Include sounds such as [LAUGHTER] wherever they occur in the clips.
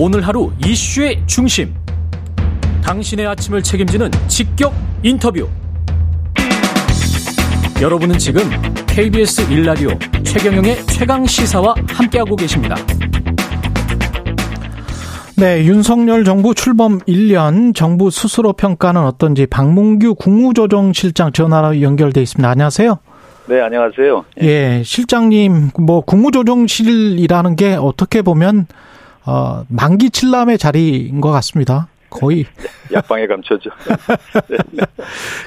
오늘 하루 이슈의 중심. 당신의 아침을 책임지는 직격 인터뷰. 여러분은 지금 KBS 일라디오 최경영의 최강 시사와 함께하고 계십니다. 네, 윤석열 정부 출범 1년 정부 스스로 평가는 어떤지 박문규 국무조정실장 전화로 연결돼 있습니다. 안녕하세요. 네, 안녕하세요. 예, 실장님, 뭐 국무조정실이라는 게 어떻게 보면 어, 만기 칠남의 자리인 것 같습니다. 거의 약방에 감춰죠. 네.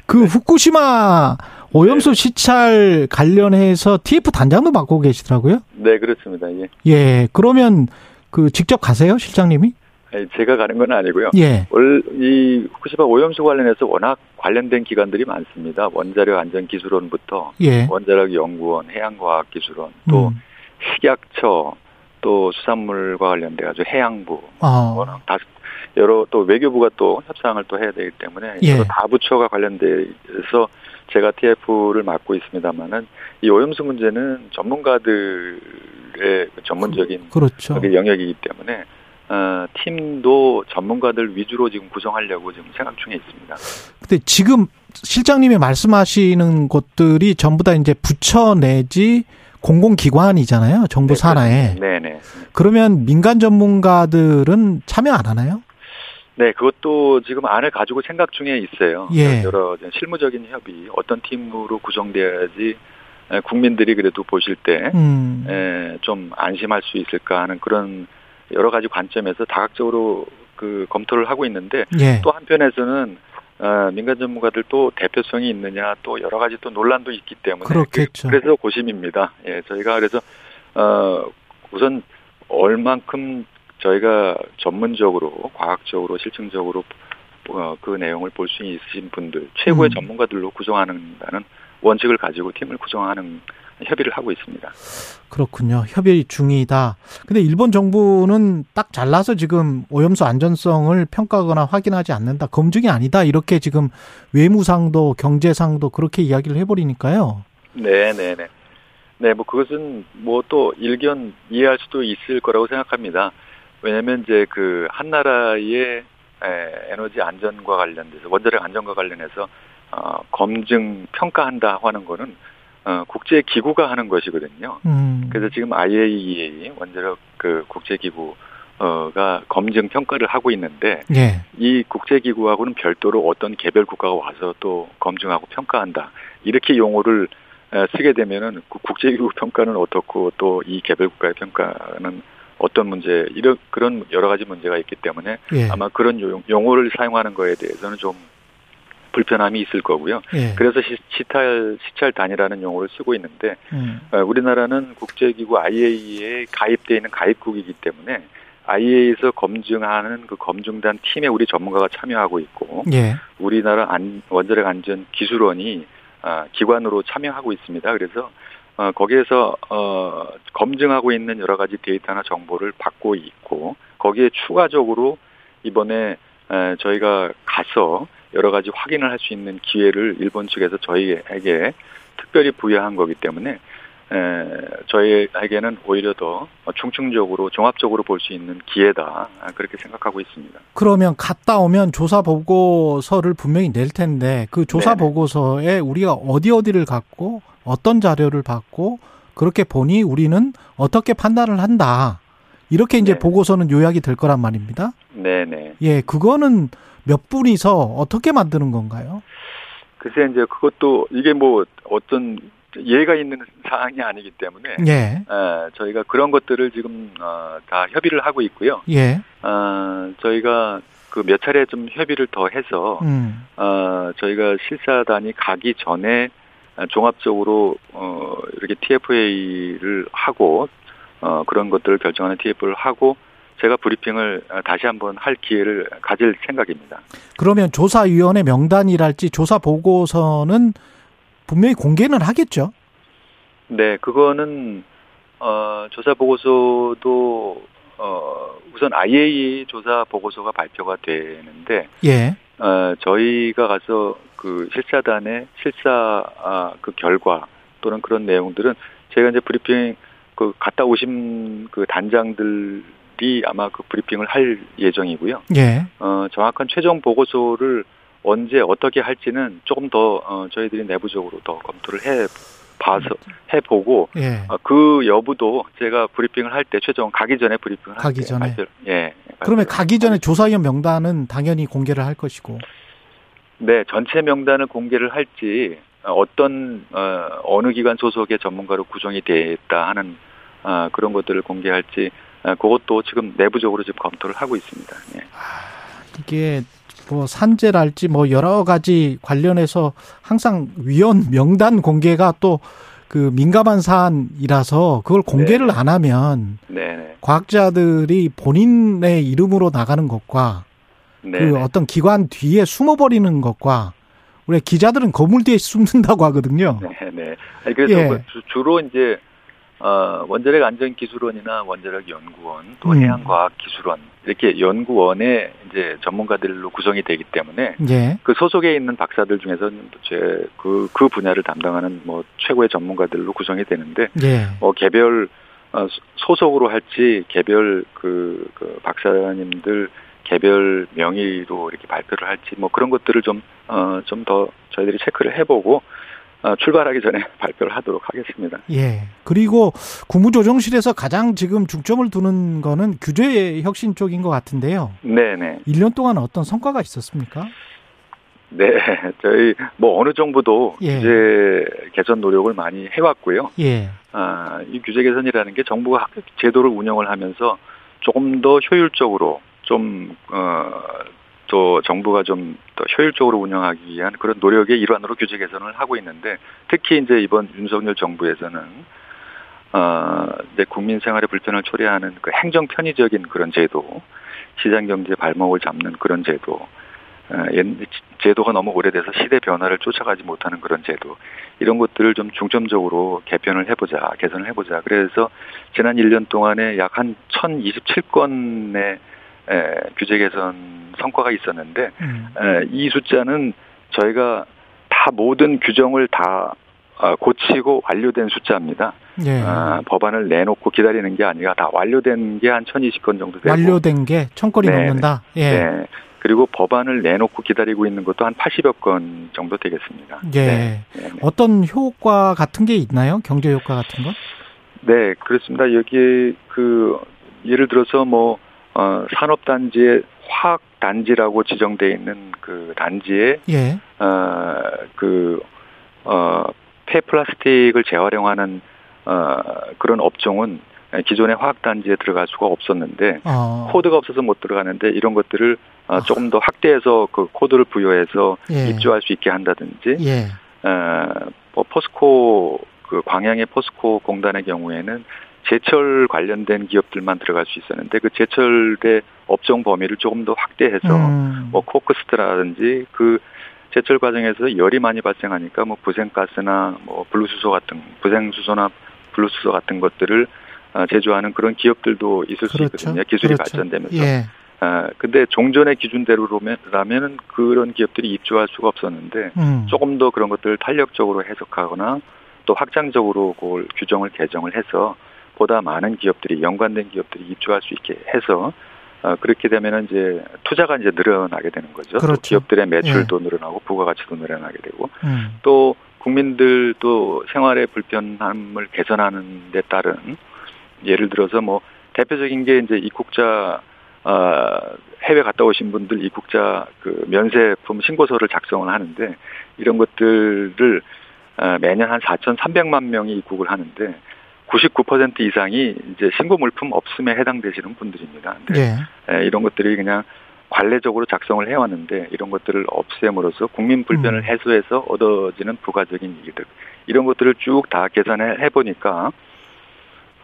그 후쿠시마 오염수 시찰 관련해서 TF 단장도 맡고 계시더라고요. 네, 그렇습니다. 예. 예, 그러면 그 직접 가세요, 실장님이? 제가 가는 건 아니고요. 예. 이 후쿠시마 오염수 관련해서 워낙 관련된 기관들이 많습니다. 원자력 안전기술원부터 예. 원자력 연구원, 해양과학기술원, 또 음. 식약처, 또 수산물과 관련돼 가지고 해양부, 아. 워낙 다 여러 또 외교부가 또 협상을 또 해야 되기 때문에 예. 다 부처가 관련돼서 제가 TF를 맡고 있습니다만은 이 오염수 문제는 전문가들의 전문적인 그렇죠. 그게 영역이기 때문에 어, 팀도 전문가들 위주로 지금 구성하려고 지금 생각 중에 있습니다. 근데 지금 실장님이 말씀하시는 것들이 전부 다 이제 부처 내지 공공기관이잖아요. 정부 산하에. 네 네. 그러면 민간 전문가들은 참여 안 하나요? 네, 그것도 지금 안을 가지고 생각 중에 있어요. 예. 여러 실무적인 협의, 어떤 팀으로 구성돼야지 에, 국민들이 그래도 보실 때, 음. 안심할 수 있을까 하는 그런 여러 가지 관점에서 다각적으로 그 검토를 하고 있는데, 예. 또 한편에서는 어, 민간 전문가들도 대표성이 있느냐 또 여러 가지 또 논란도 있기 때문에 그렇겠죠. 그, 래서 고심입니다. 예, 저희가 그래서 어 우선 얼만큼 저희가 전문적으로 과학적으로 실증적으로 어, 그 내용을 볼 수 있으신 분들 최고의 음. 전문가들로 구성하는다는 원칙을 가지고 팀을 구성하는 협의를 하고 있습니다. 그렇군요. 협의 중이다. 근데 일본 정부는 딱 잘라서 지금 오염수 안전성을 평가하거나 확인하지 않는다. 검증이 아니다. 이렇게 지금 외무상도 경제상도 그렇게 이야기를 해버리니까요. 네, 네, 네. 네, 뭐 그것은 뭐 또 일견 이해할 수도 있을 거라고 생각합니다. 왜냐하면 이제 그 한 나라의 에, 에너지 안전과 관련돼서 원자력 안전과 관련해서 어, 검증 평가한다 하는 거는 어, 국제 기구가 하는 것이거든요. 음. 그래서 지금 IAEA 원자력 그 국제 기구가 검증 평가를 하고 있는데 예. 이 국제 기구하고는 별도로 어떤 개별 국가가 와서 또 검증하고 평가한다. 이렇게 용어를 에, 쓰게 되면은 그 국제 기구 평가는 어떻고 또 이 개별 국가의 평가는 어떤 문제, 이런, 그런 여러 가지 문제가 있기 때문에 예. 아마 그런 용- 용어를 사용하는 거에 대해서는 좀 불편함이 있을 거고요. 예. 그래서 시, 시찰, 시찰 단이라는 용어를 쓰고 있는데 음. 어, 우리나라는 국제기구 IAEA에 가입되어 있는 가입국이기 때문에 IAEA에서 검증하는 그 검증단 팀에 우리 전문가가 참여하고 있고 예. 우리나라 안, 원자력 안전 기술원이 아, 기관으로 참여하고 있습니다. 그래서 어, 거기에서 어, 검증하고 있는 여러 가지 데이터나 정보를 받고 있고 거기에 추가적으로 이번에 에, 저희가 가서 여러 가지 확인을 할 수 있는 기회를 일본 측에서 저희에게 특별히 부여한 거기 때문에 에, 저희에게는 오히려 더 중층적으로 종합적으로 볼 수 있는 기회다 아, 그렇게 생각하고 있습니다. 그러면 갔다 오면 조사 보고서를 분명히 낼 텐데 그 조사 네네. 보고서에 우리가 어디 어디를 갖고 어떤 자료를 받고 그렇게 보니 우리는 어떻게 판단을 한다. 이렇게 이제 네. 보고서는 요약이 될 거란 말입니다. 네네. 예, 그거는 몇 분이서 어떻게 만드는 건가요? 글쎄 이제 그것도 이게 뭐 어떤 예가 있는 [LAUGHS] 사항이 아니기 때문에 예, 에, 저희가 그런 것들을 지금 어, 다 협의를 하고 있고요. 예, 어, 저희가 그 몇 차례 좀 협의를 더 해서 음, 어, 저희가 실사단이 가기 전에 종합적으로 어, 이렇게 TFA를 하고 어, 그런 것들을 결정하는 TF를 하고 제가 브리핑을 다시 한번 할 기회를 가질 생각입니다. 그러면 조사위원회 명단이랄지 조사 보고서는 분명히 공개는 하겠죠. 네, 그거는 어, 조사 보고서도 어, 우선 IAEA 조사 보고서가 발표가 되는데 예, 어, 저희가 가서 그 실사단의 실사 아, 그 결과 또는 그런 내용들은 제가 이제 브리핑 그 갔다 오신 그 단장들이 아마 그 브리핑을 할 예정이고요. 예. 어, 정확한 최종 보고서를 언제 어떻게 할지는 조금 더 어, 저희들이 내부적으로 더 검토를 해 봐서 해보고 예. 어, 그 여부도 제가 브리핑을 할 때 최종 가기 전에 브리핑을 가기 할때 전에? 발표를- 예. 그러면 가기 전에. 조사위원 명단은 당연히 공개를 할 것이고. 네 전체 명단을 공개를 할지 어, 어떤 어, 어느 기관 소속의 전문가로 구성이 되었다 하는 어, 그런 것들을 공개할지 어, 그것도 지금 내부적으로 지금 검토를 하고 있습니다. 예. 이게 뭐 산재랄지 뭐 여러 가지 관련해서 항상 위원 명단 공개가 또 그 민감한 사안이라서 그걸 공개를 네. 안 하면 네, 네, 과학자들이 본인의 이름으로 나가는 것과 네, 그 네. 어떤 기관 뒤에 숨어버리는 것과 우리 기자들은 거물 뒤에 [LAUGHS] 숨는다고 하거든요. 네, 네. 아니, 그래서 예. 뭐 주- 주로 이제 어, 원자력 안전 기술원이나 원자력 연구원 또 음. 해양과학 기술원 이렇게 연구원의 이제 전문가들로 구성이 되기 때문에 예. 그 소속에 있는 박사들 중에서는 제그 그 분야를 담당하는 뭐 최고의 전문가들로 구성이 되는데 예. 뭐 개별 어, 소- 소속으로 할지 개별 그, 그 박사님들 개별 명의로 이렇게 발표를 할지 뭐 그런 것들을 좀 어 좀 더 저희들이 체크를 해보고 어, 출발하기 전에 [LAUGHS] 발표를 하도록 하겠습니다. 예. 그리고 국무조정실에서 가장 지금 중점을 두는 거는 규제 혁신 쪽인 것 같은데요. 네네. 1년 동안 어떤 성과가 있었습니까? 네, [LAUGHS] 저희 뭐 어느 정부도 예. 규제 개선 노력을 많이 해왔고요. 예. 아, 이 규제 개선이라는 게 정부가 제도를 운영을 하면서 조금 더 효율적으로 좀, 어, 또 정부가 좀 더 효율적으로 운영하기 위한 그런 노력의 일환으로 규제 개선을 하고 있는데 특히 이제 이번 윤석열 정부에서는 어, 이제 국민 생활의 불편을 초래하는 그 행정 편의적인 그런 제도, 시장 경제 발목을 잡는 그런 제도, 어, 옛- 제도가 너무 오래돼서 시대 변화를 쫓아가지 못하는 그런 제도, 이런 것들을 좀 중점적으로 개편을 해보자, 개선을 해보자. 그래서 지난 1년 동안에 약 한 1027건의 규제 개선 성과가 있었는데, 음. 에, 이 숫자는 저희가 다 모든 규정을 다 어, 고치고 완료된 숫자입니다. 예. 아, 법안을 내놓고 기다리는 게 아니라 다 완료된 게 한 1020건 정도 되고 완료된 게 천건이 네, 넘는다. 예. 네. 그리고 법안을 내놓고 기다리고 있는 것도 한 80여 건 정도 되겠습니다. 예. 네. 어떤 효과 같은 게 있나요? 경제 효과 같은 거? 네, 그렇습니다. 여기 그 예를 들어서 뭐 어, 산업단지의 화학 단지라고 지정돼 있는 그 단지에 예. 어그 어, 폐플라스틱을 재활용하는 어, 그런 업종은 기존의 화학단지에 들어갈 수가 없었는데 어. 코드가 없어서 못 들어가는데 이런 것들을 어, 아. 조금 더 확대해서 그 코드를 부여해서 예. 입주할 수 있게 한다든지 예. 어, 뭐 포스코 그 광양의 포스코 공단의 경우에는 제철 관련된 기업들만 들어갈 수 있었는데 그 제철의 업종 범위를 조금 더 확대해서 음. 뭐 코크스트라든지 그 제철 과정에서 열이 많이 발생하니까 뭐 부생가스나 뭐 블루수소 같은 부생수소나 블루수소 같은 것들을 어, 제조하는 그런 기업들도 있을 수 그렇죠. 있거든요. 기술이 그렇죠. 발전되면서. 예. 아, 근데 종전의 기준대로라면 그런 기업들이 입주할 수가 없었는데 음. 조금 더 그런 것들을 탄력적으로 해석하거나 또 확장적으로 그걸 규정을 개정을 해서 보다 많은 기업들이 연관된 기업들이 입주할 수 있게 해서 어, 그렇게 되면은 이제 투자가 이제 늘어나게 되는 거죠. 또 그렇죠. 기업들의 매출도 늘어나고 부가가치도 늘어나게 되고 음. 또 국민들도 생활의 불편함을 개선하는 데 따른 예를 들어서 뭐 대표적인 게 이제 입국자 어, 해외 갔다 오신 분들 입국자 그 면세품 신고서를 작성을 하는데 이런 것들을 어, 매년 한 4,300만 명이 입국을 하는데 99% 이상이 이제 신고 물품 없음에 해당되시는 분들입니다. 근데 예. 에, 이런 것들이 그냥 관례적으로 작성을 해왔는데 이런 것들을 없앰으로써 국민 불편을 음. 해소해서 얻어지는 부가적인 이득 이런 것들을 쭉 다 계산해 해보니까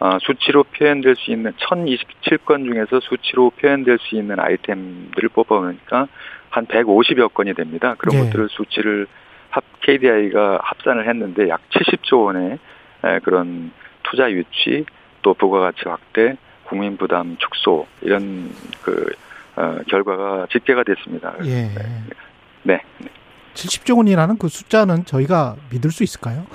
아, 수치로 표현될 수 있는 1027건 중에서 수치로 표현될 수 있는 아이템들을 뽑아보니까 한 150여 건이 됩니다. 그런 네. 것들을 수치를 합 KDI가 합산을 했는데 약 70조 원의 에, 그런 투자 유치 또 부가가치 확대 국민 부담 축소 이런 그 어, 결과가 집계가 됐습니다. 예. 네. 70조 원이라는 그 숫자는 저희가 믿을 수 있을까요?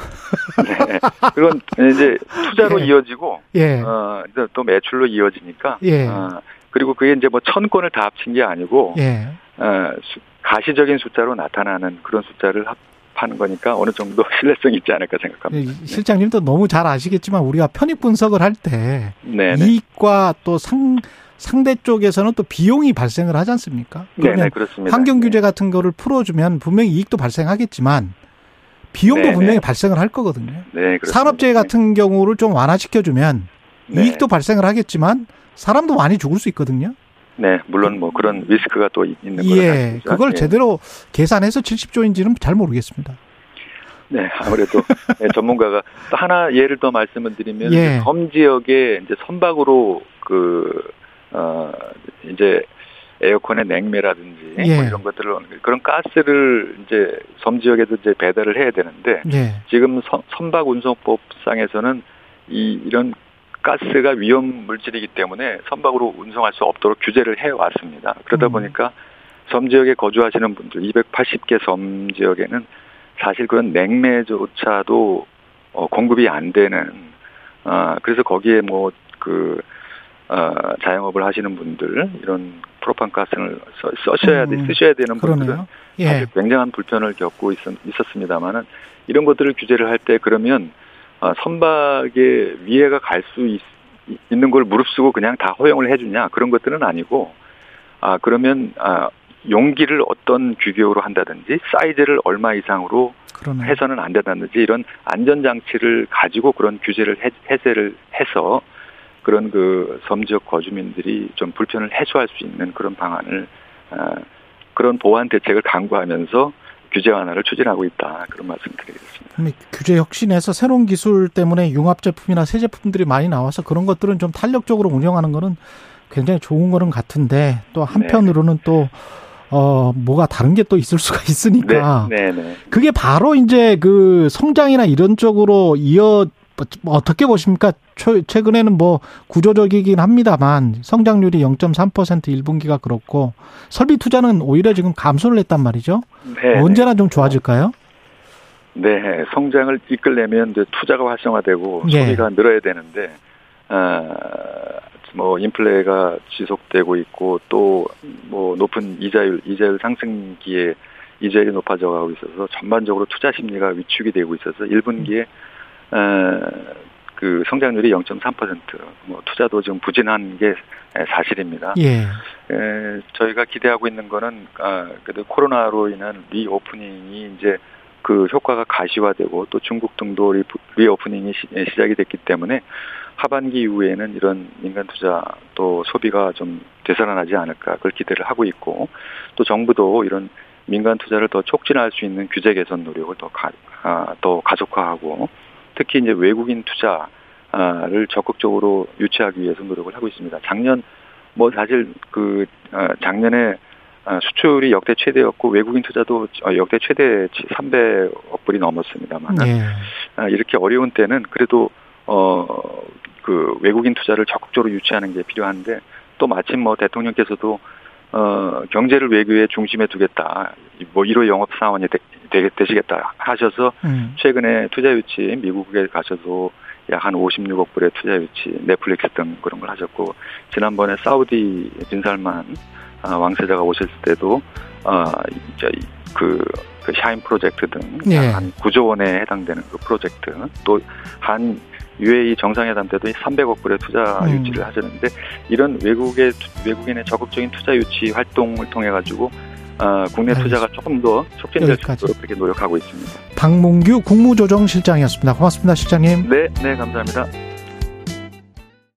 네. 그건 이제 투자로 [LAUGHS] 예. 이어지고 예. 어, 또 매출로 이어지니까 예. 어, 그리고 그게 이제 뭐 천 건을 다 합친 게 아니고 예. 어, 수- 가시적인 숫자로 나타나는 그런 숫자를 합 하는 거니까 어느 정도 [LAUGHS] 신뢰성이 있지 않을까 생각합니다. 이 실장님도 너무 잘 아시겠지만 우리가 편익 분석을 할때 네, 네. 이익과 또 상, 상대 쪽에서는 또 비용이 발생을 하지 않습니까? 네, 네, 그렇습니다. 환경 규제 같은 거를 풀어주면 분명히 이익도 발생하겠지만 비용도 네, 분명히 네. 발생을 할 거거든요. 네, 그렇습니다. 산업재해 같은 경우를 좀 완화시켜주면 네. 이익도 발생을 하겠지만 사람도 많이 죽을 수 있거든요. 네, 물론 뭐 그런 리스크가 또 있는 거는 예. 그걸 예. 제대로 계산해서 70조인지는 잘 모르겠습니다. 네, 아무래도 네, 전문가가 또 하나 예를 더 말씀을 드리면 예. 섬 지역에 이제 선박으로 그 어, 이제 에어컨의 냉매라든지 예. 뭐 이런 것들을 그런 가스를 이제 섬 지역에도 이제 배달을 해야 되는데 예, 지금 선- 선박 운송법상에서는 이 이런 가스가 위험 물질이기 때문에 선박으로 운송할 수 없도록 규제를 해 왔습니다. 그러다 음. 보니까 섬 지역에 거주하시는 분들 280개 섬 지역에는 사실 그런 냉매조차도 어, 공급이 안 되는 아 그래서 거기에 뭐그 어, 자영업을 하시는 분들 이런 프로판 가스를 써, 써셔야 돼, 음, 쓰셔야 되는 분들은 그러네요. 사실 예, 굉장한 불편을 겪고 있, 있었 습니다만은 이런 것들을 규제를 할 때 그러면 어, 선박에 위해가 갈 수 있는 걸 무릅쓰고 그냥 다 허용을 해주냐 그런 것들은 아니고 아 그러면 아 용기를 어떤 규격으로 한다든지 사이즈를 얼마 이상으로 그러네. 해서는 안 된다든지 이런 안전 장치를 가지고 그런 규제를 해, 해제를 해서 그런 그 섬 지역 거주민들이 좀 불편을 해소할 수 있는 그런 방안을 아, 그런 보완 대책을 강구하면서 규제 완화를 추진하고 있다 그런 말씀드리겠습니다. 규제 혁신에서 새로운 기술 때문에 융합 제품이나 새 제품들이 많이 나와서 그런 것들은 좀 탄력적으로 운영하는 거는 굉장히 좋은 거는 같은데 또 한편으로는 또 어, 뭐가 다른 게 또 있을 수가 [LAUGHS] 있으니까. 네, 네, 네. 그게 바로 이제 그 성장이나 이런 쪽으로 이어 뭐 어떻게 보십니까? 최- 최근에는 뭐 구조적이긴 합니다만 성장률이 0.3% 1분기가 그렇고 설비 투자는 오히려 지금 감소를 했단 말이죠. 네, 언제나 좀 좋아질까요? 네, 성장을 이끌려면 이제 투자가 활성화되고 예. 소비가 늘어야 되는데, 아, 뭐 인플레가 지속되고 있고 또 뭐 높은 이자율, 이자율 상승기에 이자율이 높아져 가고 있어서 전반적으로 투자 심리가 위축이 되고 있어서 1분기에 어, 그 성장률이 0.3%뭐 투자도 지금 부진한 게 사실입니다. 예. 에, 저희가 기대하고 있는 거는 아, 그래도 코로나로 인한 reopening이 이제 그 효과가 가시화되고 또 중국 등도 리, 리오프닝이 시, 시작이 됐기 때문에 하반기 이후에는 이런 민간 투자 또 소비가 좀 되살아나지 않을까 그걸 기대를 하고 있고 또 정부도 이런 민간 투자를 더 촉진할 수 있는 규제 개선 노력을 더, 가, 아, 더 가속화하고 특히 이제 외국인 투자를 적극적으로 유치하기 위해서 노력을 하고 있습니다. 작년 뭐 사실 그 어, 작년에 어, 수출이 역대 최대였고 외국인 투자도 어, 역대 최대 300억 불이 넘었습니다만 예. 아, 이렇게 어려운 때는 그래도 어 그 외국인 투자를 적극적으로 유치하는 게 필요한데 또 마침 뭐 대통령께서도 어 경제를 외교의 중심에 두겠다 뭐 1호 영업 사원이 되, 되, 되시겠다 하셔서 음. 최근에 투자 유치 미국에 가셔도 약한 56억 불의 투자 유치 넷플릭스 등 그런 걸 하셨고 지난번에 사우디 빈살만 아, 왕세자가 오셨을 때도 아 이제 그, 그 샤힌 프로젝트 등 예. 한 9조 원에 해당되는 그 프로젝트 또한 UAE 정상회담 때도 300억 불의 투자 음. 유치를 하셨는데 이런 외국의 투- 외국인의 적극적인 투자 유치 활동을 통해 가지고 아, 국내 투자가 조금 더 촉진될 수 여기까지. 있도록 그렇게 노력하고 있습니다. 방문규 국무조정실장이었습니다. 고맙습니다, 실장님. 네, 네, 감사합니다.